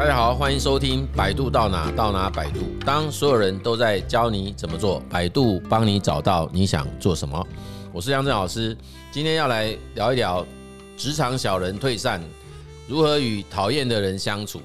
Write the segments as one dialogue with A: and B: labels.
A: 大家好，欢迎收听《百度到哪到哪百度》。当所有人都在教你怎么做，百度帮你找到你想做什么。我是杨震老师，今天要来聊一聊职场小人退散，如何与讨厌的人相处。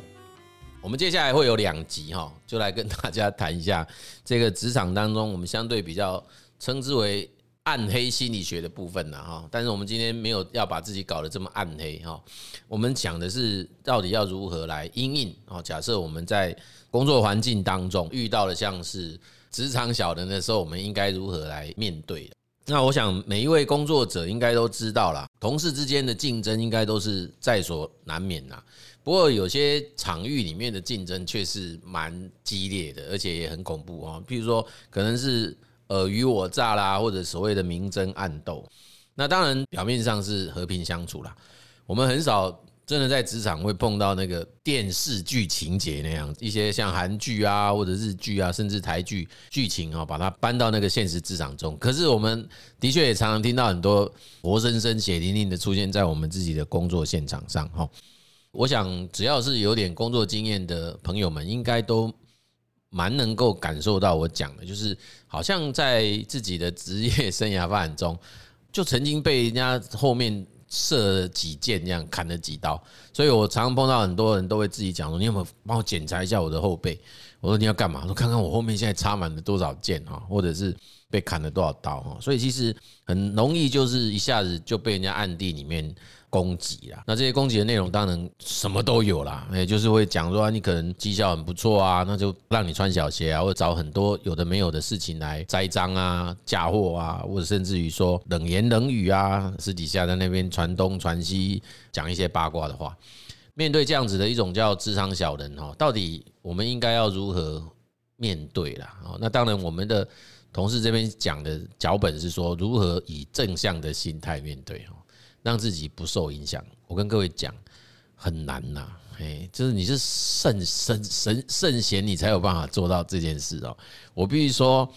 A: 我们接下来会有两集哈，就来跟大家谈一下这个职场当中我们相对比较称之为。暗黑心理学的部分呢，哈，但是我们今天没有要把自己搞得这么暗黑哈。我们讲的是到底要如何来因应哦。假设我们在工作环境当中遇到了像是职场小人的时候，我们应该如何来面对？那我想每一位工作者应该都知道啦，同事之间的竞争应该都是在所难免呐。不过有些场域里面的竞争却是蛮激烈的，而且也很恐怖啊。譬如说，可能是。尔虞我诈啦，或者所谓的明争暗斗，那当然表面上是和平相处啦。我们很少真的在职场会碰到那个电视剧情节那样一些像韩剧啊，或者日剧啊，甚至台剧剧情啊，把它搬到那个现实职场中。可是我们的确也常常听到很多活生生血淋淋的出现在我们自己的工作现场上。哈，我想只要是有点工作经验的朋友们，应该都。蛮能够感受到我讲的，就是好像在自己的职业生涯发展中，就曾经被人家后面射了几箭，这样砍了几刀。所以我常常碰到很多人都会自己讲说：“你有没有帮我检查一下我的后背？”我说：“你要干嘛？”说：“看看我后面现在插满了多少箭啊，或者是被砍了多少刀哈。”所以其实很容易就是一下子就被人家暗地里面。攻击啦，那这些攻击的内容当然什么都有啦，也就是会讲说你可能绩效很不错啊，那就让你穿小鞋啊，或者找很多有的没有的事情来栽赃啊、嫁祸啊，或者甚至于说冷言冷语啊，私底下在那边传东传西讲一些八卦的话。面对这样子的一种叫智商小人哈，到底我们应该要如何面对啦？那当然我们的同事这边讲的脚本是说如何以正向的心态面对让自己不受影响，我跟各位讲很难呐，哎，就是你是圣圣神圣贤，你才有办法做到这件事哦。我必须说，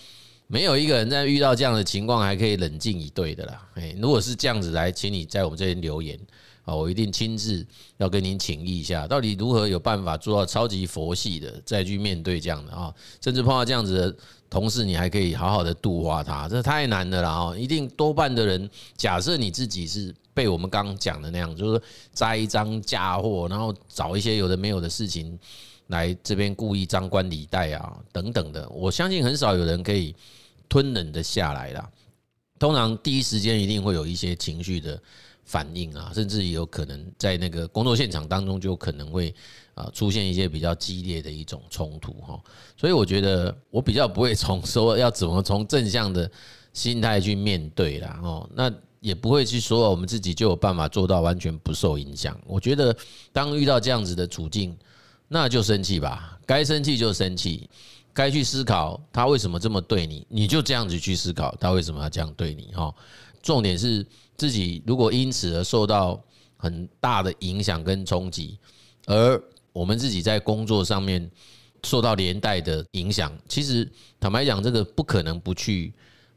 A: 没有一个人在遇到这样的情况还可以冷静以对的啦。哎，如果是这样子来，请你在我们这边留言啊，我一定亲自要跟您请益一下，到底如何有办法做到超级佛系的再去面对这样的啊，甚至碰到这样子的。同事，你还可以好好的度化他，这太难的了啊！一定多半的人，假设你自己是被我们刚刚讲的那样，就是栽赃嫁祸，然后找一些有的没有的事情来这边故意张冠李戴啊，等等的。我相信很少有人可以吞忍的下来啦。通常第一时间一定会有一些情绪的反应啊，甚至有可能在那个工作现场当中就可能会。啊，出现一些比较激烈的一种冲突哈，所以我觉得我比较不会从说要怎么从正向的心态去面对啦哦，那也不会去说我们自己就有办法做到完全不受影响。我觉得当遇到这样子的处境，那就生气吧，该生气就生气，该去思考他为什么这么对你，你就这样子去思考他为什么要这样对你哈。重点是自己如果因此而受到很大的影响跟冲击，而我们自己在工作上面受到连带的影响，其实坦白讲，这个不可能不去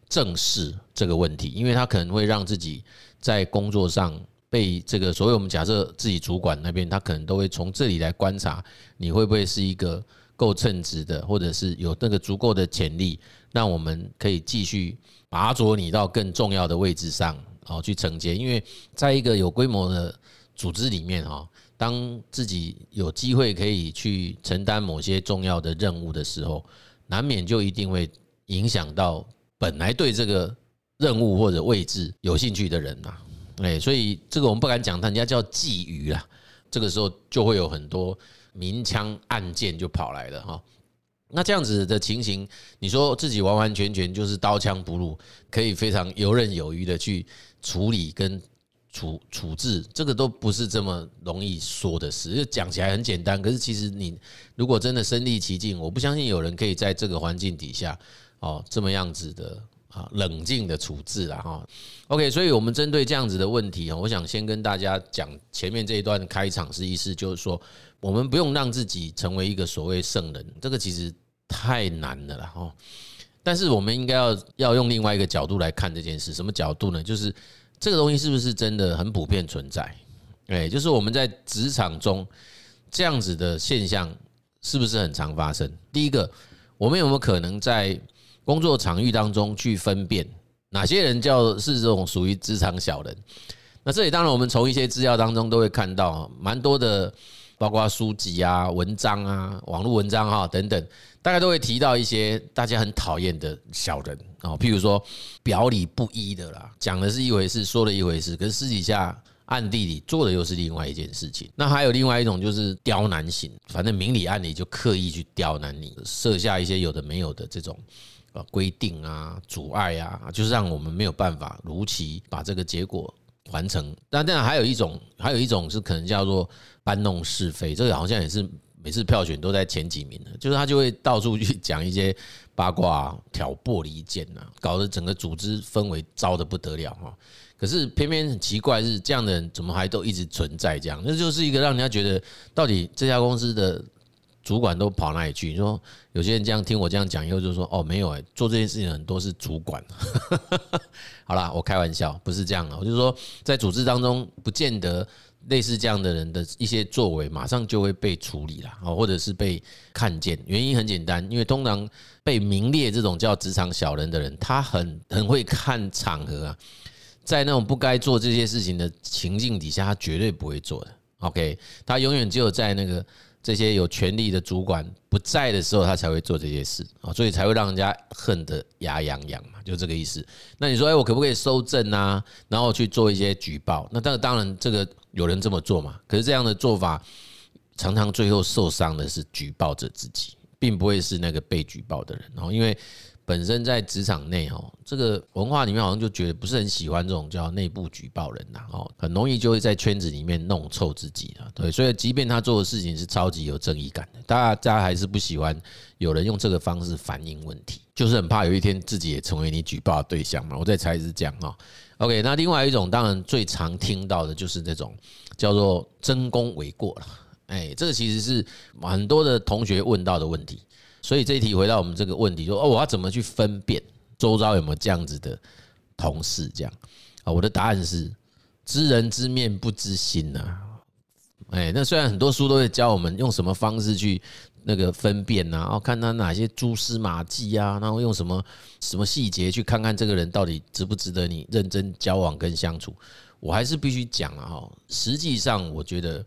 A: 正视这个问题，因为他可能会让自己在工作上被这个所谓我们假设自己主管那边，他可能都会从这里来观察你会不会是一个够称职的，或者是有那个足够的潜力，让我们可以继续拔擢你到更重要的位置上，哦去承接。因为在一个有规模的组织里面，哈。当自己有机会可以去承担某些重要的任务的时候，难免就一定会影响到本来对这个任务或者位置有兴趣的人呐。哎，所以这个我们不敢讲，他人家叫觊觎啦。这个时候就会有很多明枪暗箭就跑来了哈。那这样子的情形，你说自己完完全全就是刀枪不入，可以非常游刃有余的去处理跟。处处置这个都不是这么容易说的事，讲起来很简单，可是其实你如果真的身历其境，我不相信有人可以在这个环境底下哦这么样子的啊冷静的处置了哈。OK，所以我们针对这样子的问题啊，我想先跟大家讲前面这一段开场是意思就是说，我们不用让自己成为一个所谓圣人，这个其实太难了啦哈。但是我们应该要要用另外一个角度来看这件事，什么角度呢？就是。这个东西是不是真的很普遍存在？哎，就是我们在职场中这样子的现象是不是很常发生？第一个，我们有没有可能在工作场域当中去分辨哪些人叫是这种属于职场小人？那这里当然，我们从一些资料当中都会看到，蛮多的，包括书籍啊、文章啊、网络文章哈等等，大概都会提到一些大家很讨厌的小人啊，譬如说表里不一的啦，讲的是一回事，说了一回事，可是私底下。暗地里做的又是另外一件事情。那还有另外一种就是刁难型，反正明里暗里就刻意去刁难你，设下一些有的没有的这种呃规定啊、阻碍啊，就是让我们没有办法如期把这个结果完成。但当然还有一种，还有一种是可能叫做搬弄是非，这个好像也是每次票选都在前几名的，就是他就会到处去讲一些八卦、挑拨离间呐，搞得整个组织氛围糟得不得了哈。可是偏偏很奇怪，是这样的人怎么还都一直存在？这样，那就是一个让人家觉得，到底这家公司的主管都跑哪里去？你说有些人这样听我这样讲以后，就说哦，没有哎，做这件事情很多是主管。好啦，我开玩笑，不是这样的。我就说，在组织当中，不见得类似这样的人的一些作为，马上就会被处理了啊，或者是被看见。原因很简单，因为通常被名列这种叫职场小人的人，他很很会看场合啊。在那种不该做这些事情的情境底下，他绝对不会做的。OK，他永远只有在那个这些有权力的主管不在的时候，他才会做这些事啊，所以才会让人家恨得牙痒痒嘛，就这个意思。那你说，哎，我可不可以收证啊？然后去做一些举报？那当当然，这个有人这么做嘛。可是这样的做法，常常最后受伤的是举报者自己，并不会是那个被举报的人。然后因为。本身在职场内哦，这个文化里面好像就觉得不是很喜欢这种叫内部举报人呐哦，很容易就会在圈子里面弄臭自己啊。对，所以即便他做的事情是超级有正义感的，大家还是不喜欢有人用这个方式反映问题，就是很怕有一天自己也成为你举报的对象嘛。我在猜是这样哈。OK，那另外一种当然最常听到的就是这种叫做争功为过了，哎，这个其实是很多的同学问到的问题。所以这一题回到我们这个问题，说哦，我要怎么去分辨周遭有没有这样子的同事？这样啊，我的答案是知人知面不知心呐。哎，那虽然很多书都会教我们用什么方式去那个分辨呐，哦，看他哪些蛛丝马迹啊，然后用什么什么细节去看看这个人到底值不值得你认真交往跟相处，我还是必须讲啊，哈，实际上我觉得。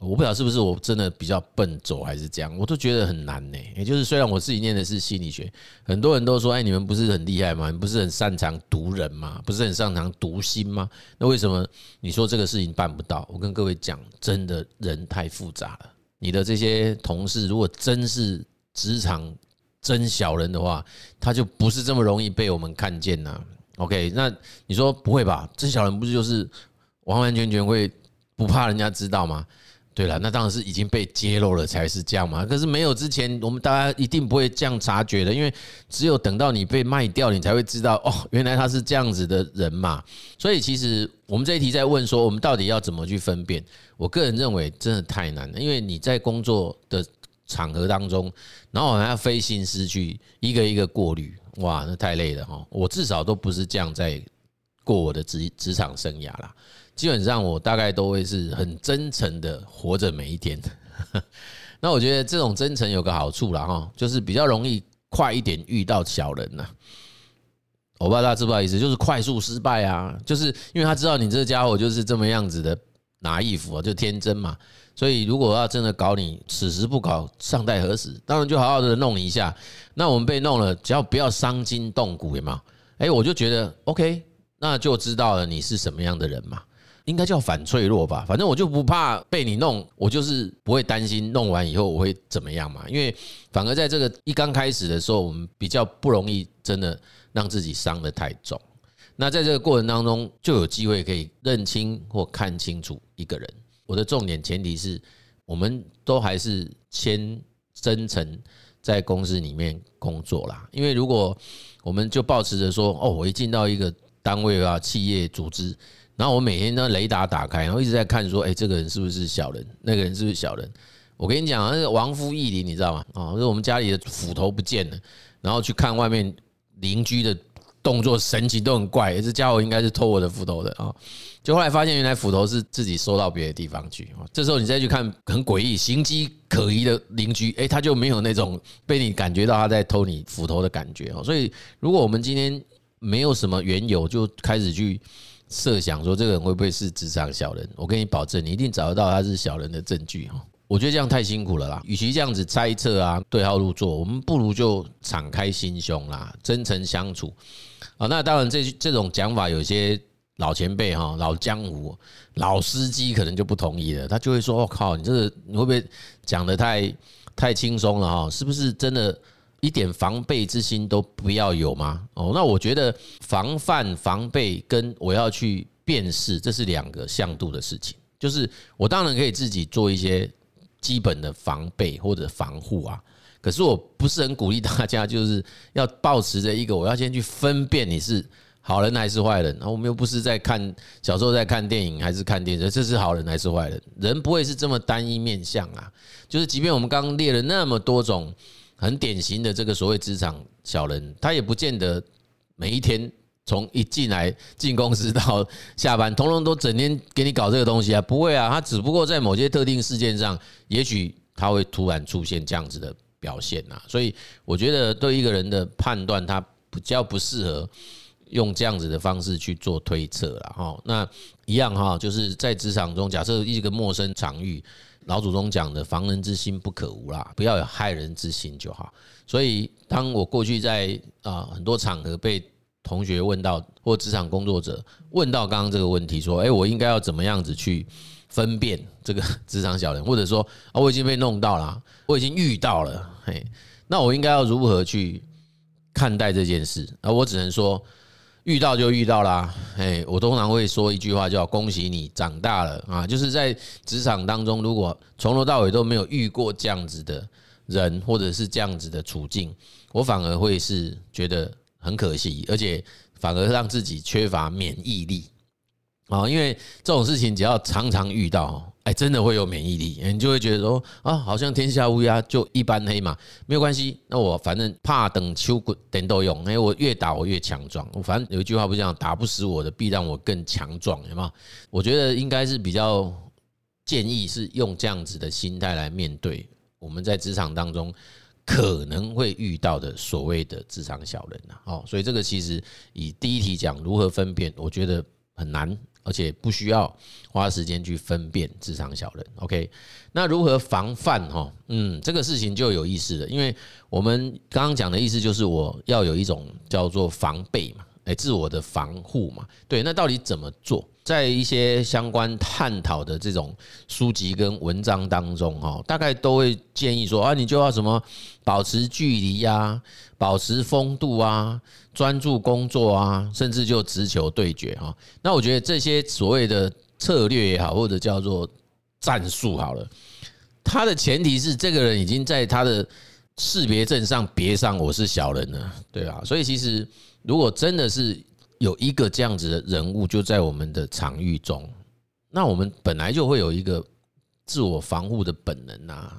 A: 我不晓得是不是我真的比较笨拙还是这样，我都觉得很难呢。也就是虽然我自己念的是心理学，很多人都说：“哎，你们不是很厉害吗？你不是很擅长读人吗？不是很擅长读心吗？那为什么你说这个事情办不到？”我跟各位讲，真的人太复杂了。你的这些同事如果真是职场真小人的话，他就不是这么容易被我们看见呐。OK，那你说不会吧？真小人不是就是完完全全会不怕人家知道吗？对了，那当然是已经被揭露了才是这样嘛。可是没有之前，我们大家一定不会这样察觉的，因为只有等到你被卖掉，你才会知道哦，原来他是这样子的人嘛。所以其实我们这一题在问说，我们到底要怎么去分辨？我个人认为真的太难了，因为你在工作的场合当中，然后还要费心思去一个一个过滤，哇，那太累了哈。我至少都不是这样在过我的职职场生涯啦。基本上我大概都会是很真诚的活着每一天。那我觉得这种真诚有个好处啦哈，就是比较容易快一点遇到小人呐。我不知道大家知不知道意思，就是快速失败啊，就是因为他知道你这家伙就是这么样子的拿衣服就天真嘛。所以如果要真的搞你，此时不搞，尚待何时？当然就好好的弄你一下。那我们被弄了，只要不要伤筋动骨，有没有？哎，我就觉得 OK，那就知道了你是什么样的人嘛。应该叫反脆弱吧，反正我就不怕被你弄，我就是不会担心弄完以后我会怎么样嘛。因为反而在这个一刚开始的时候，我们比较不容易真的让自己伤得太重。那在这个过程当中，就有机会可以认清或看清楚一个人。我的重点前提是，我们都还是先真诚在公司里面工作啦。因为如果我们就抱持着说，哦，我一进到一个单位啊、企业组织。然后我每天都，雷达打开，然后一直在看，说，哎，这个人是不是小人？那个人是不是小人？我跟你讲，那个亡夫益林，你知道吗？啊，就是我们家里的斧头不见了，然后去看外面邻居的动作神情都很怪，这家伙应该是偷我的斧头的啊！就后来发现，原来斧头是自己收到别的地方去。这时候你再去看很诡异、形迹可疑的邻居，诶，他就没有那种被你感觉到他在偷你斧头的感觉哦。所以，如果我们今天没有什么缘由，就开始去设想说这个人会不会是职场小人，我跟你保证，你一定找得到他是小人的证据哈。我觉得这样太辛苦了啦，与其这样子猜测啊、对号入座，我们不如就敞开心胸啦，真诚相处啊。那当然，这这种讲法，有些老前辈哈、老江湖、老司机可能就不同意了，他就会说：“我靠，你这个你会不会讲得太太轻松了哈？是不是真的一点防备之心都不要有吗？”哦，那我觉得防范、防备跟我要去辨识，这是两个向度的事情。就是我当然可以自己做一些。基本的防备或者防护啊，可是我不是很鼓励大家，就是要抱持着一个我要先去分辨你是好人还是坏人。我们又不是在看小时候在看电影还是看电视，这是好人还是坏人？人不会是这么单一面相啊。就是即便我们刚刚列了那么多种很典型的这个所谓职场小人，他也不见得每一天。从一进来进公司到下班，通通都整天给你搞这个东西啊？不会啊，他只不过在某些特定事件上，也许他会突然出现这样子的表现呐。所以我觉得对一个人的判断，他比较不适合用这样子的方式去做推测了哈。那一样哈，就是在职场中，假设一个陌生场域，老祖宗讲的“防人之心不可无”啦，不要有害人之心就好。所以当我过去在啊很多场合被同学问到，或职场工作者问到刚刚这个问题，说：“诶，我应该要怎么样子去分辨这个职场小人？或者说，啊，我已经被弄到了，我已经遇到了，嘿，那我应该要如何去看待这件事？啊，我只能说，遇到就遇到啦，嘿，我通常会说一句话，叫‘恭喜你长大了’啊，就是在职场当中，如果从头到尾都没有遇过这样子的人，或者是这样子的处境，我反而会是觉得。”很可惜，而且反而让自己缺乏免疫力啊！因为这种事情只要常常遇到，哎，真的会有免疫力，你就会觉得说啊，好像天下乌鸦就一般黑嘛，没有关系。那我反正怕等秋滚等都用，哎，我越打我越强壮。我反正有一句话不是讲，打不死我的，必让我更强壮，有没有？我觉得应该是比较建议是用这样子的心态来面对我们在职场当中。可能会遇到的所谓的职场小人呐，哦，所以这个其实以第一题讲如何分辨，我觉得很难，而且不需要花时间去分辨职场小人。OK，那如何防范？哈，嗯，这个事情就有意思了，因为我们刚刚讲的意思就是我要有一种叫做防备嘛。哎，自我的防护嘛，对，那到底怎么做？在一些相关探讨的这种书籍跟文章当中，哈，大概都会建议说啊，你就要什么保持距离呀，保持风度啊，专注工作啊，甚至就直球对决哈。那我觉得这些所谓的策略也好，或者叫做战术好了，它的前提是这个人已经在他的识别证上别上我是小人了，对吧？所以其实。如果真的是有一个这样子的人物就在我们的场域中，那我们本来就会有一个自我防护的本能呐。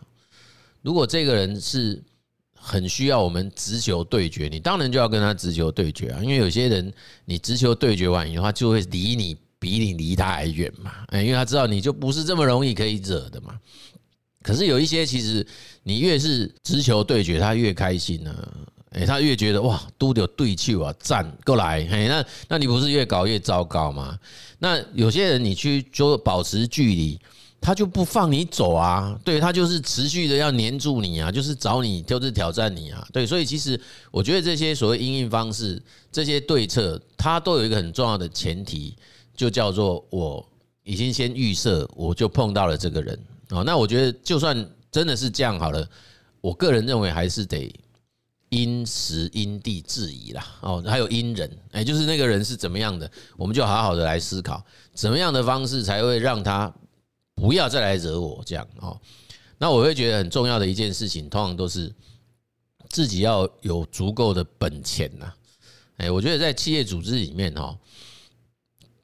A: 如果这个人是很需要我们直球对决，你当然就要跟他直球对决啊。因为有些人你直球对决完以后，他就会离你比你离他还远嘛。因为他知道你就不是这么容易可以惹的嘛。可是有一些其实你越是直球对决，他越开心呢。哎，他越觉得哇，都有对球啊，站过来，嘿，那那你不是越搞越糟糕吗？那有些人你去就保持距离，他就不放你走啊，对，他就是持续的要黏住你啊，就是找你，就是挑战你啊，对，所以其实我觉得这些所谓因应方式，这些对策，它都有一个很重要的前提，就叫做我已经先预设，我就碰到了这个人啊，那我觉得就算真的是这样好了，我个人认为还是得。因时因地制宜啦，哦，还有因人，哎，就是那个人是怎么样的，我们就好好的来思考，怎么样的方式才会让他不要再来惹我这样哦。那我会觉得很重要的一件事情，通常都是自己要有足够的本钱呐。哎，我觉得在企业组织里面哈，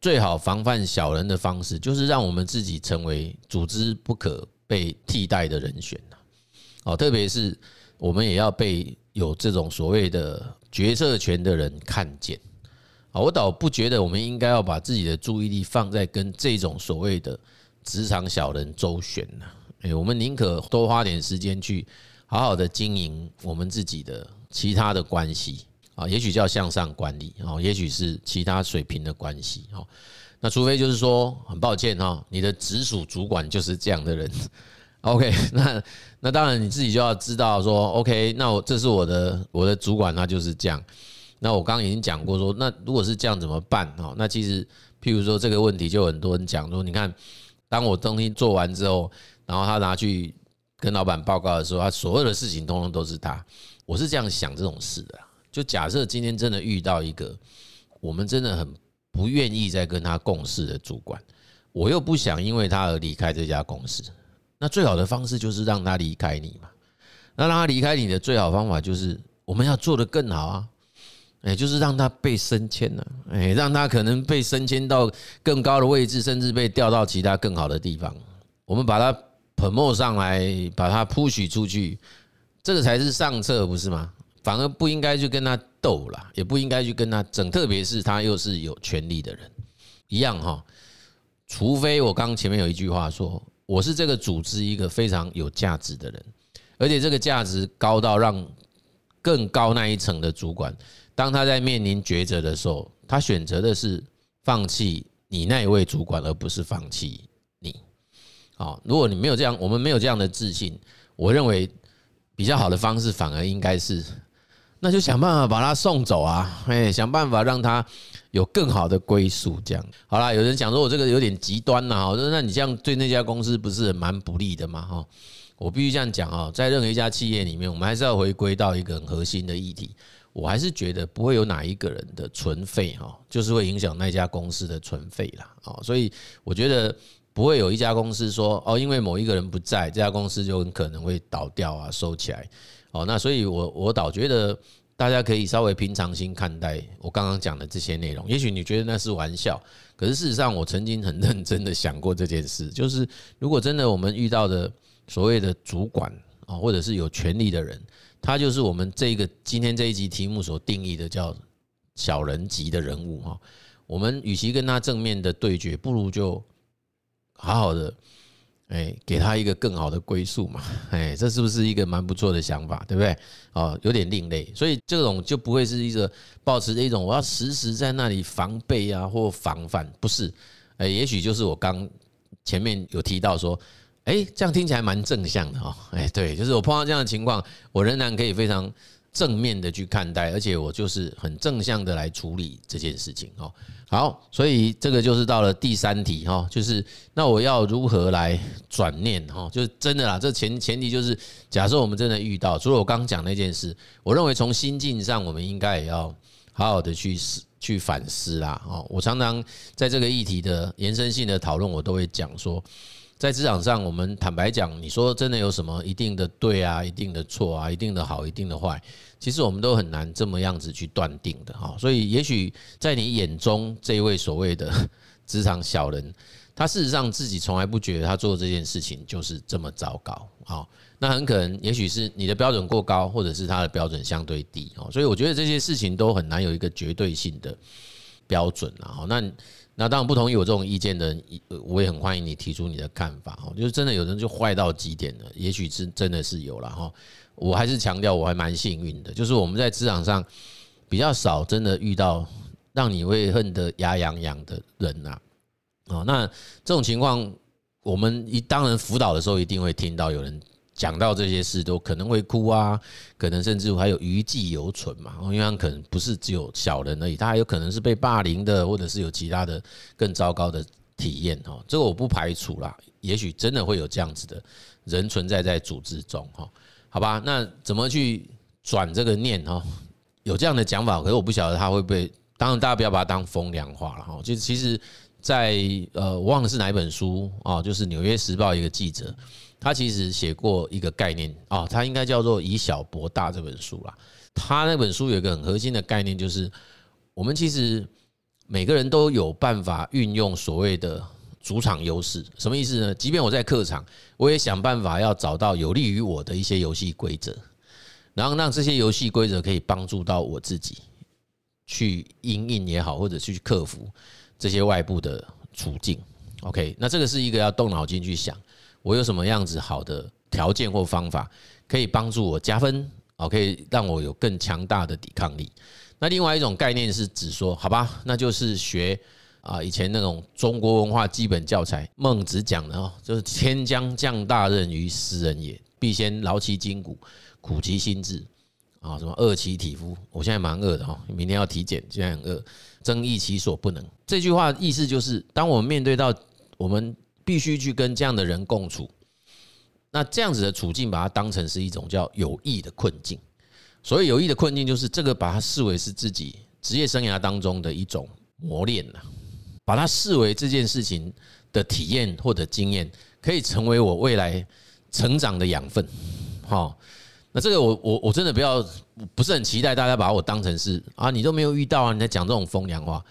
A: 最好防范小人的方式，就是让我们自己成为组织不可被替代的人选。哦，特别是我们也要被。有这种所谓的决策权的人看见。啊，我倒不觉得我们应该要把自己的注意力放在跟这种所谓的职场小人周旋呢。哎，我们宁可多花点时间去好好的经营我们自己的其他的关系啊，也许叫向上管理啊，也许是其他水平的关系啊。那除非就是说，很抱歉哈，你的直属主管就是这样的人。OK，那那当然你自己就要知道说，OK，那我这是我的我的主管，他就是这样。那我刚刚已经讲过说，那如果是这样怎么办？哈，那其实譬如说这个问题，就很多人讲说，你看，当我东西做完之后，然后他拿去跟老板报告的时候，他所有的事情通通都是他。我是这样想这种事的。就假设今天真的遇到一个，我们真的很。不愿意再跟他共事的主管，我又不想因为他而离开这家公司，那最好的方式就是让他离开你嘛。那让他离开你的最好方法就是我们要做得更好啊，哎，就是让他被升迁了，哎，让他可能被升迁到更高的位置，甚至被调到其他更好的地方。我们把他捧墨上来，把他 push 出去，这个才是上策，不是吗？反而不应该去跟他斗了，也不应该去跟他争，特别是他又是有权力的人，一样哈。除非我刚前面有一句话说，我是这个组织一个非常有价值的人，而且这个价值高到让更高那一层的主管，当他在面临抉择的时候，他选择的是放弃你那一位主管，而不是放弃你。好，如果你没有这样，我们没有这样的自信，我认为比较好的方式反而应该是。那就想办法把他送走啊！哎，想办法让他有更好的归宿。这样好了，有人讲说我这个有点极端呐，我说那你这样对那家公司不是蛮不利的吗？哈，我必须这样讲啊，在任何一家企业里面，我们还是要回归到一个很核心的议题。我还是觉得不会有哪一个人的存废哈，就是会影响那家公司的存废啦。哦，所以我觉得不会有一家公司说哦，因为某一个人不在，这家公司就很可能会倒掉啊，收起来。哦，那所以我我倒觉得大家可以稍微平常心看待我刚刚讲的这些内容。也许你觉得那是玩笑，可是事实上我曾经很认真的想过这件事，就是如果真的我们遇到的所谓的主管啊，或者是有权力的人，他就是我们这个今天这一集题目所定义的叫小人级的人物哈。我们与其跟他正面的对决，不如就好好的。哎，给他一个更好的归宿嘛？哎，这是不是一个蛮不错的想法，对不对？哦，有点另类，所以这种就不会是一个保持着一种我要时时在那里防备啊或防范，不是？哎，也许就是我刚前面有提到说，哎，这样听起来蛮正向的哦。哎，对，就是我碰到这样的情况，我仍然可以非常。正面的去看待，而且我就是很正向的来处理这件事情哦。好，所以这个就是到了第三题哈，就是那我要如何来转念哈？就是真的啦，这前前提就是假设我们真的遇到，除了我刚讲那件事，我认为从心境上，我们应该也要好好的去思去反思啦。哦，我常常在这个议题的延伸性的讨论，我都会讲说。在职场上，我们坦白讲，你说真的有什么一定的对啊，一定的错啊，一定的好，一定的坏，其实我们都很难这么样子去断定的哈。所以，也许在你眼中这一位所谓的 职场小人，他事实上自己从来不觉得他做这件事情就是这么糟糕。好，那很可能，也许是你的标准过高，或者是他的标准相对低哦。所以，我觉得这些事情都很难有一个绝对性的标准啊。那。那当然不同意我这种意见的人，我也很欢迎你提出你的看法哈。就是真的有人就坏到极点了，也许是真的是有了哈。我还是强调我还蛮幸运的，就是我们在职场上比较少真的遇到让你会恨得牙痒痒的人呐。哦，那这种情况，我们一当然辅导的时候一定会听到有人。讲到这些事都可能会哭啊，可能甚至还有余悸犹存嘛，因为可能不是只有小人而已，他还有可能是被霸凌的，或者是有其他的更糟糕的体验哈。这个我不排除啦，也许真的会有这样子的人存在在组织中哈。好吧，那怎么去转这个念哈？有这样的讲法，可是我不晓得他会不会。当然，大家不要把它当风凉话了哈。就其实，在呃，我忘了是哪一本书啊，就是《纽约时报》一个记者。他其实写过一个概念啊，他应该叫做“以小博大”这本书啦。他那本书有一个很核心的概念，就是我们其实每个人都有办法运用所谓的主场优势。什么意思呢？即便我在客场，我也想办法要找到有利于我的一些游戏规则。然后让这些游戏规则可以帮助到我自己去因应也好，或者去克服这些外部的处境。OK，那这个是一个要动脑筋去想，我有什么样子好的条件或方法可以帮助我加分，哦，可以让我有更强大的抵抗力。那另外一种概念是指说，好吧，那就是学啊，以前那种中国文化基本教材，孟子讲的哦，就是“天将降大任于斯人也，必先劳其筋骨，苦其心志”，啊，什么饿其体肤。我现在蛮饿的哈，明天要体检，现在很饿，增益其所不能。这句话意思就是，当我们面对到我们必须去跟这样的人共处，那这样子的处境，把它当成是一种叫有益的困境。所以有益的困境，就是这个把它视为是自己职业生涯当中的一种磨练了，把它视为这件事情的体验或者经验，可以成为我未来成长的养分。好，那这个我我我真的不要不是很期待大家把我当成是啊，你都没有遇到啊，你在讲这种风凉话，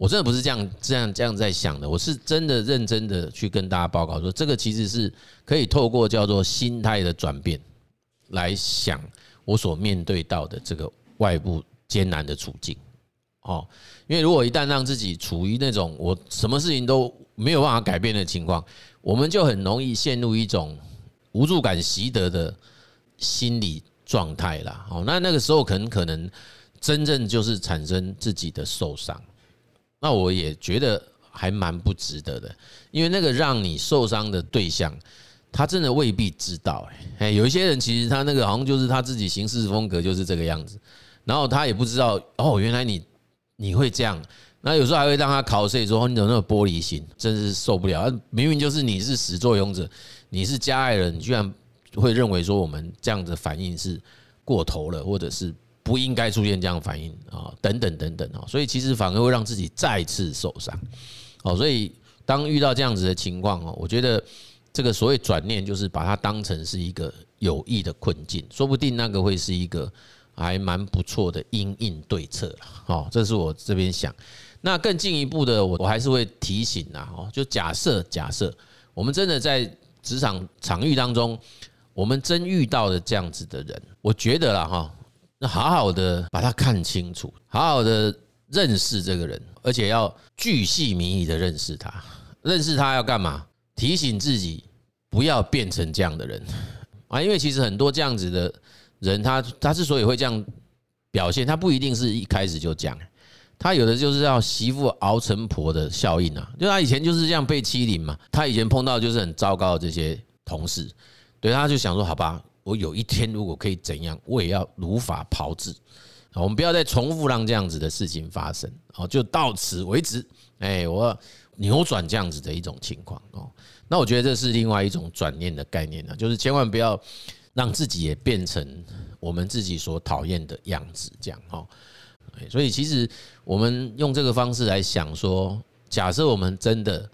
A: 我真的不是这样这样这样在想的，我是真的认真的去跟大家报告说，这个其实是可以透过叫做心态的转变来想。我所面对到的这个外部艰难的处境，哦，因为如果一旦让自己处于那种我什么事情都没有办法改变的情况，我们就很容易陷入一种无助感习得的心理状态啦。哦，那那个时候很可能真正就是产生自己的受伤，那我也觉得还蛮不值得的，因为那个让你受伤的对象。他真的未必知道，哎，有一些人其实他那个好像就是他自己行事风格就是这个样子，然后他也不知道哦，原来你你会这样，那有时候还会让他考试说你怎么那么玻璃心，真是受不了。明明就是你是始作俑者，你是加害人，你居然会认为说我们这样的反应是过头了，或者是不应该出现这样反应啊，等等等等啊，所以其实反而会让自己再次受伤。哦，所以当遇到这样子的情况哦，我觉得。这个所谓转念，就是把它当成是一个有益的困境，说不定那个会是一个还蛮不错的因应对策了。哦，这是我这边想。那更进一步的，我我还是会提醒啊，哦，就假设假设我们真的在职场场域当中，我们真遇到的这样子的人，我觉得啦哈，那好好的把他看清楚，好好的认识这个人，而且要巨细靡遗的认识他，认识他要干嘛？提醒自己不要变成这样的人。啊，因为其实很多这样子的人，他他之所以会这样表现，他不一定是一开始就讲，他有的就是要媳妇熬成婆的效应啊，就他以前就是这样被欺凌嘛，他以前碰到就是很糟糕的这些同事，对，他就想说，好吧，我有一天如果可以怎样，我也要如法炮制，我们不要再重复让这样子的事情发生，好，就到此为止，哎，我。扭转这样子的一种情况哦，那我觉得这是另外一种转念的概念呢，就是千万不要让自己也变成我们自己所讨厌的样子，这样哦。所以其实我们用这个方式来想说，假设我们真的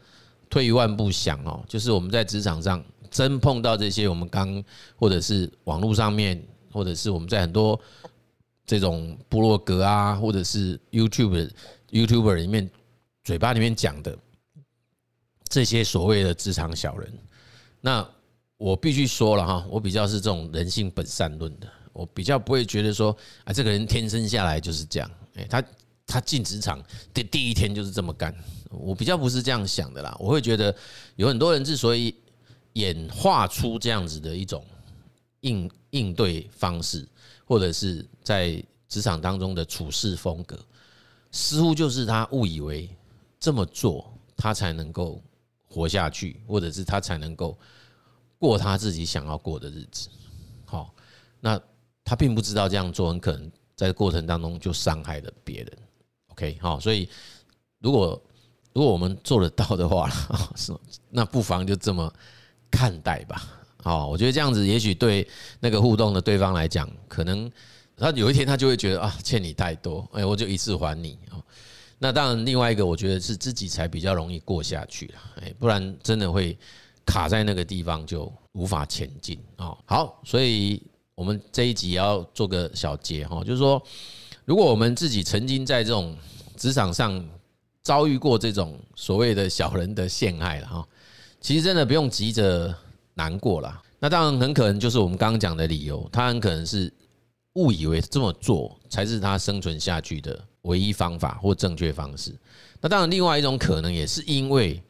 A: 退一万步想哦，就是我们在职场上真碰到这些我们刚或者是网络上面，或者是我们在很多这种部落格啊，或者是 YouTube YouTuber 里面嘴巴里面讲的。这些所谓的职场小人，那我必须说了哈，我比较是这种人性本善论的，我比较不会觉得说啊，这个人天生下来就是这样，哎，他他进职场的第一天就是这么干，我比较不是这样想的啦。我会觉得有很多人之所以演化出这样子的一种应应对方式，或者是在职场当中的处事风格，似乎就是他误以为这么做他才能够。活下去，或者是他才能够过他自己想要过的日子。好，那他并不知道这样做很可能在过程当中就伤害了别人。OK，好，所以如果如果我们做得到的话，那不妨就这么看待吧。好，我觉得这样子也许对那个互动的对方来讲，可能他有一天他就会觉得啊，欠你太多，哎，我就一次还你。那当然，另外一个我觉得是自己才比较容易过下去了，哎，不然真的会卡在那个地方就无法前进啊。好，所以我们这一集要做个小结哈，就是说，如果我们自己曾经在这种职场上遭遇过这种所谓的小人的陷害了哈，其实真的不用急着难过了。那当然很可能就是我们刚刚讲的理由，他很可能是误以为这么做才是他生存下去的唯一方法或正确方式。那当然，另外一种可能也是因为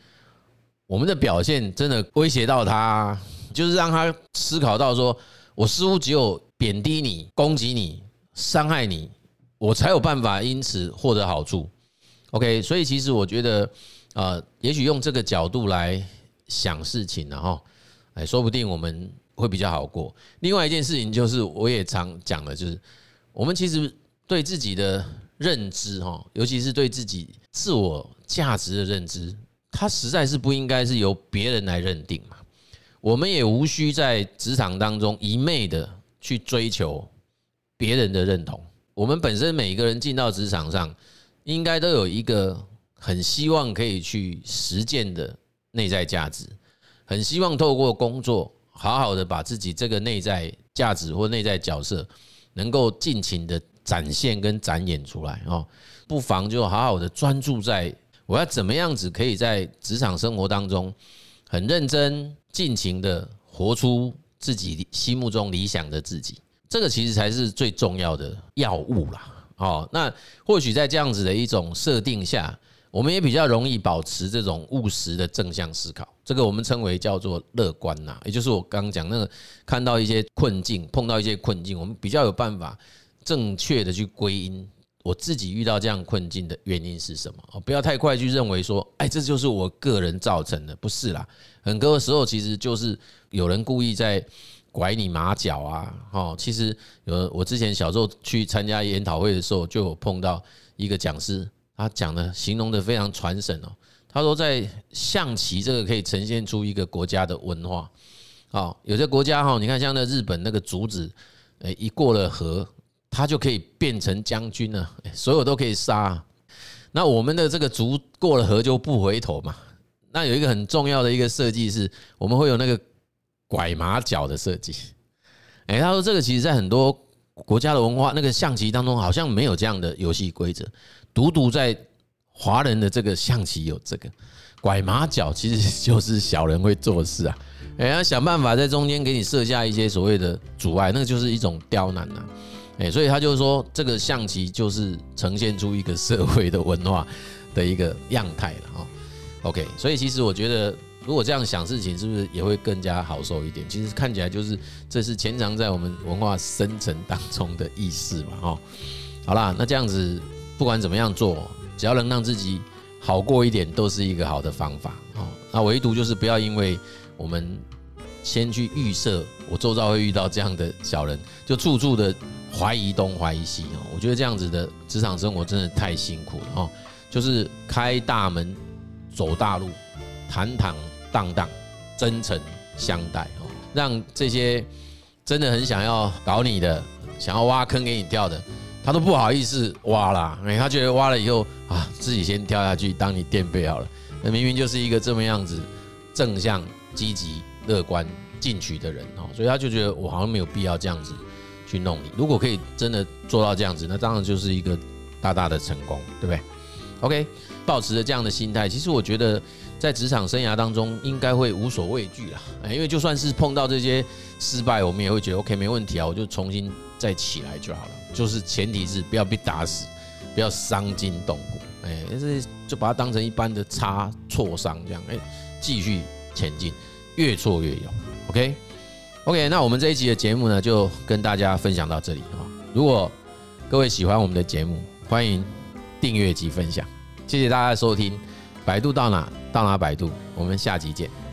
A: 我们的表现真的威胁到他，就是让他思考到说，我似乎只有贬低你、攻击你、伤害你，我才有办法因此获得好处。OK，所以其实我觉得，呃，也许用这个角度来想事情，然后，哎，说不定我们会比较好过。另外一件事情就是，我也常讲的，就是我们其实对自己的认知，哈，尤其是对自己自我价值的认知，它实在是不应该是由别人来认定嘛。我们也无需在职场当中一昧的去追求别人的认同。我们本身每一个人进到职场上，应该都有一个很希望可以去实践的内在价值，很希望透过工作，好好的把自己这个内在价值或内在角色，能够尽情的展现跟展演出来哦。不妨就好好的专注在我要怎么样子可以在职场生活当中，很认真、尽情的活出自己心目中理想的自己，这个其实才是最重要的要物啦。哦，那或许在这样子的一种设定下，我们也比较容易保持这种务实的正向思考。这个我们称为叫做乐观呐，也就是我刚刚讲那个看到一些困境，碰到一些困境，我们比较有办法正确的去归因我自己遇到这样困境的原因是什么。哦，不要太快去认为说，哎，这就是我个人造成的，不是啦。很多时候其实就是有人故意在。拐你马脚啊！哦，其实有我之前小时候去参加研讨会的时候，就有碰到一个讲师，他讲的形容的非常传神哦。他说，在象棋这个可以呈现出一个国家的文化。哦，有些国家哈，你看像那日本那个竹子，诶，一过了河，它就可以变成将军了，所有都可以杀。那我们的这个竹过了河就不回头嘛。那有一个很重要的一个设计是，我们会有那个。拐马脚的设计，哎，他说这个其实在很多国家的文化那个象棋当中好像没有这样的游戏规则，独独在华人的这个象棋有这个拐马脚，其实就是小人会做事啊，哎，要想办法在中间给你设下一些所谓的阻碍，那个就是一种刁难呐，哎，所以他就是说这个象棋就是呈现出一个社会的文化的一个样态了哈，OK，所以其实我觉得。如果这样想事情，是不是也会更加好受一点？其实看起来就是这是潜藏在我们文化深层当中的意识嘛，哈。好啦，那这样子不管怎么样做，只要能让自己好过一点，都是一个好的方法，哦。那唯独就是不要因为我们先去预设我周遭会遇到这样的小人，就处处的怀疑东怀疑西哦。我觉得这样子的职场生活真的太辛苦了哦。就是开大门走大路，坦坦。荡荡，真诚相待哦，让这些真的很想要搞你的、想要挖坑给你跳的，他都不好意思挖啦。哎，他觉得挖了以后啊，自己先跳下去当你垫背好了。那明明就是一个这么样子正向、积极、乐观、进取的人哦，所以他就觉得我好像没有必要这样子去弄你。如果可以真的做到这样子，那当然就是一个大大的成功，对不对？OK，保持着这样的心态，其实我觉得。在职场生涯当中，应该会无所畏惧啦，因为就算是碰到这些失败，我们也会觉得 OK 没问题啊，我就重新再起来就好了。就是前提是不要被打死，不要伤筋动骨，哎，这就把它当成一般的擦挫伤这样，哎，继续前进，越挫越勇。OK，OK，那我们这一集的节目呢，就跟大家分享到这里啊。如果各位喜欢我们的节目，欢迎订阅及分享，谢谢大家的收听。百度到哪到哪百度，我们下集见。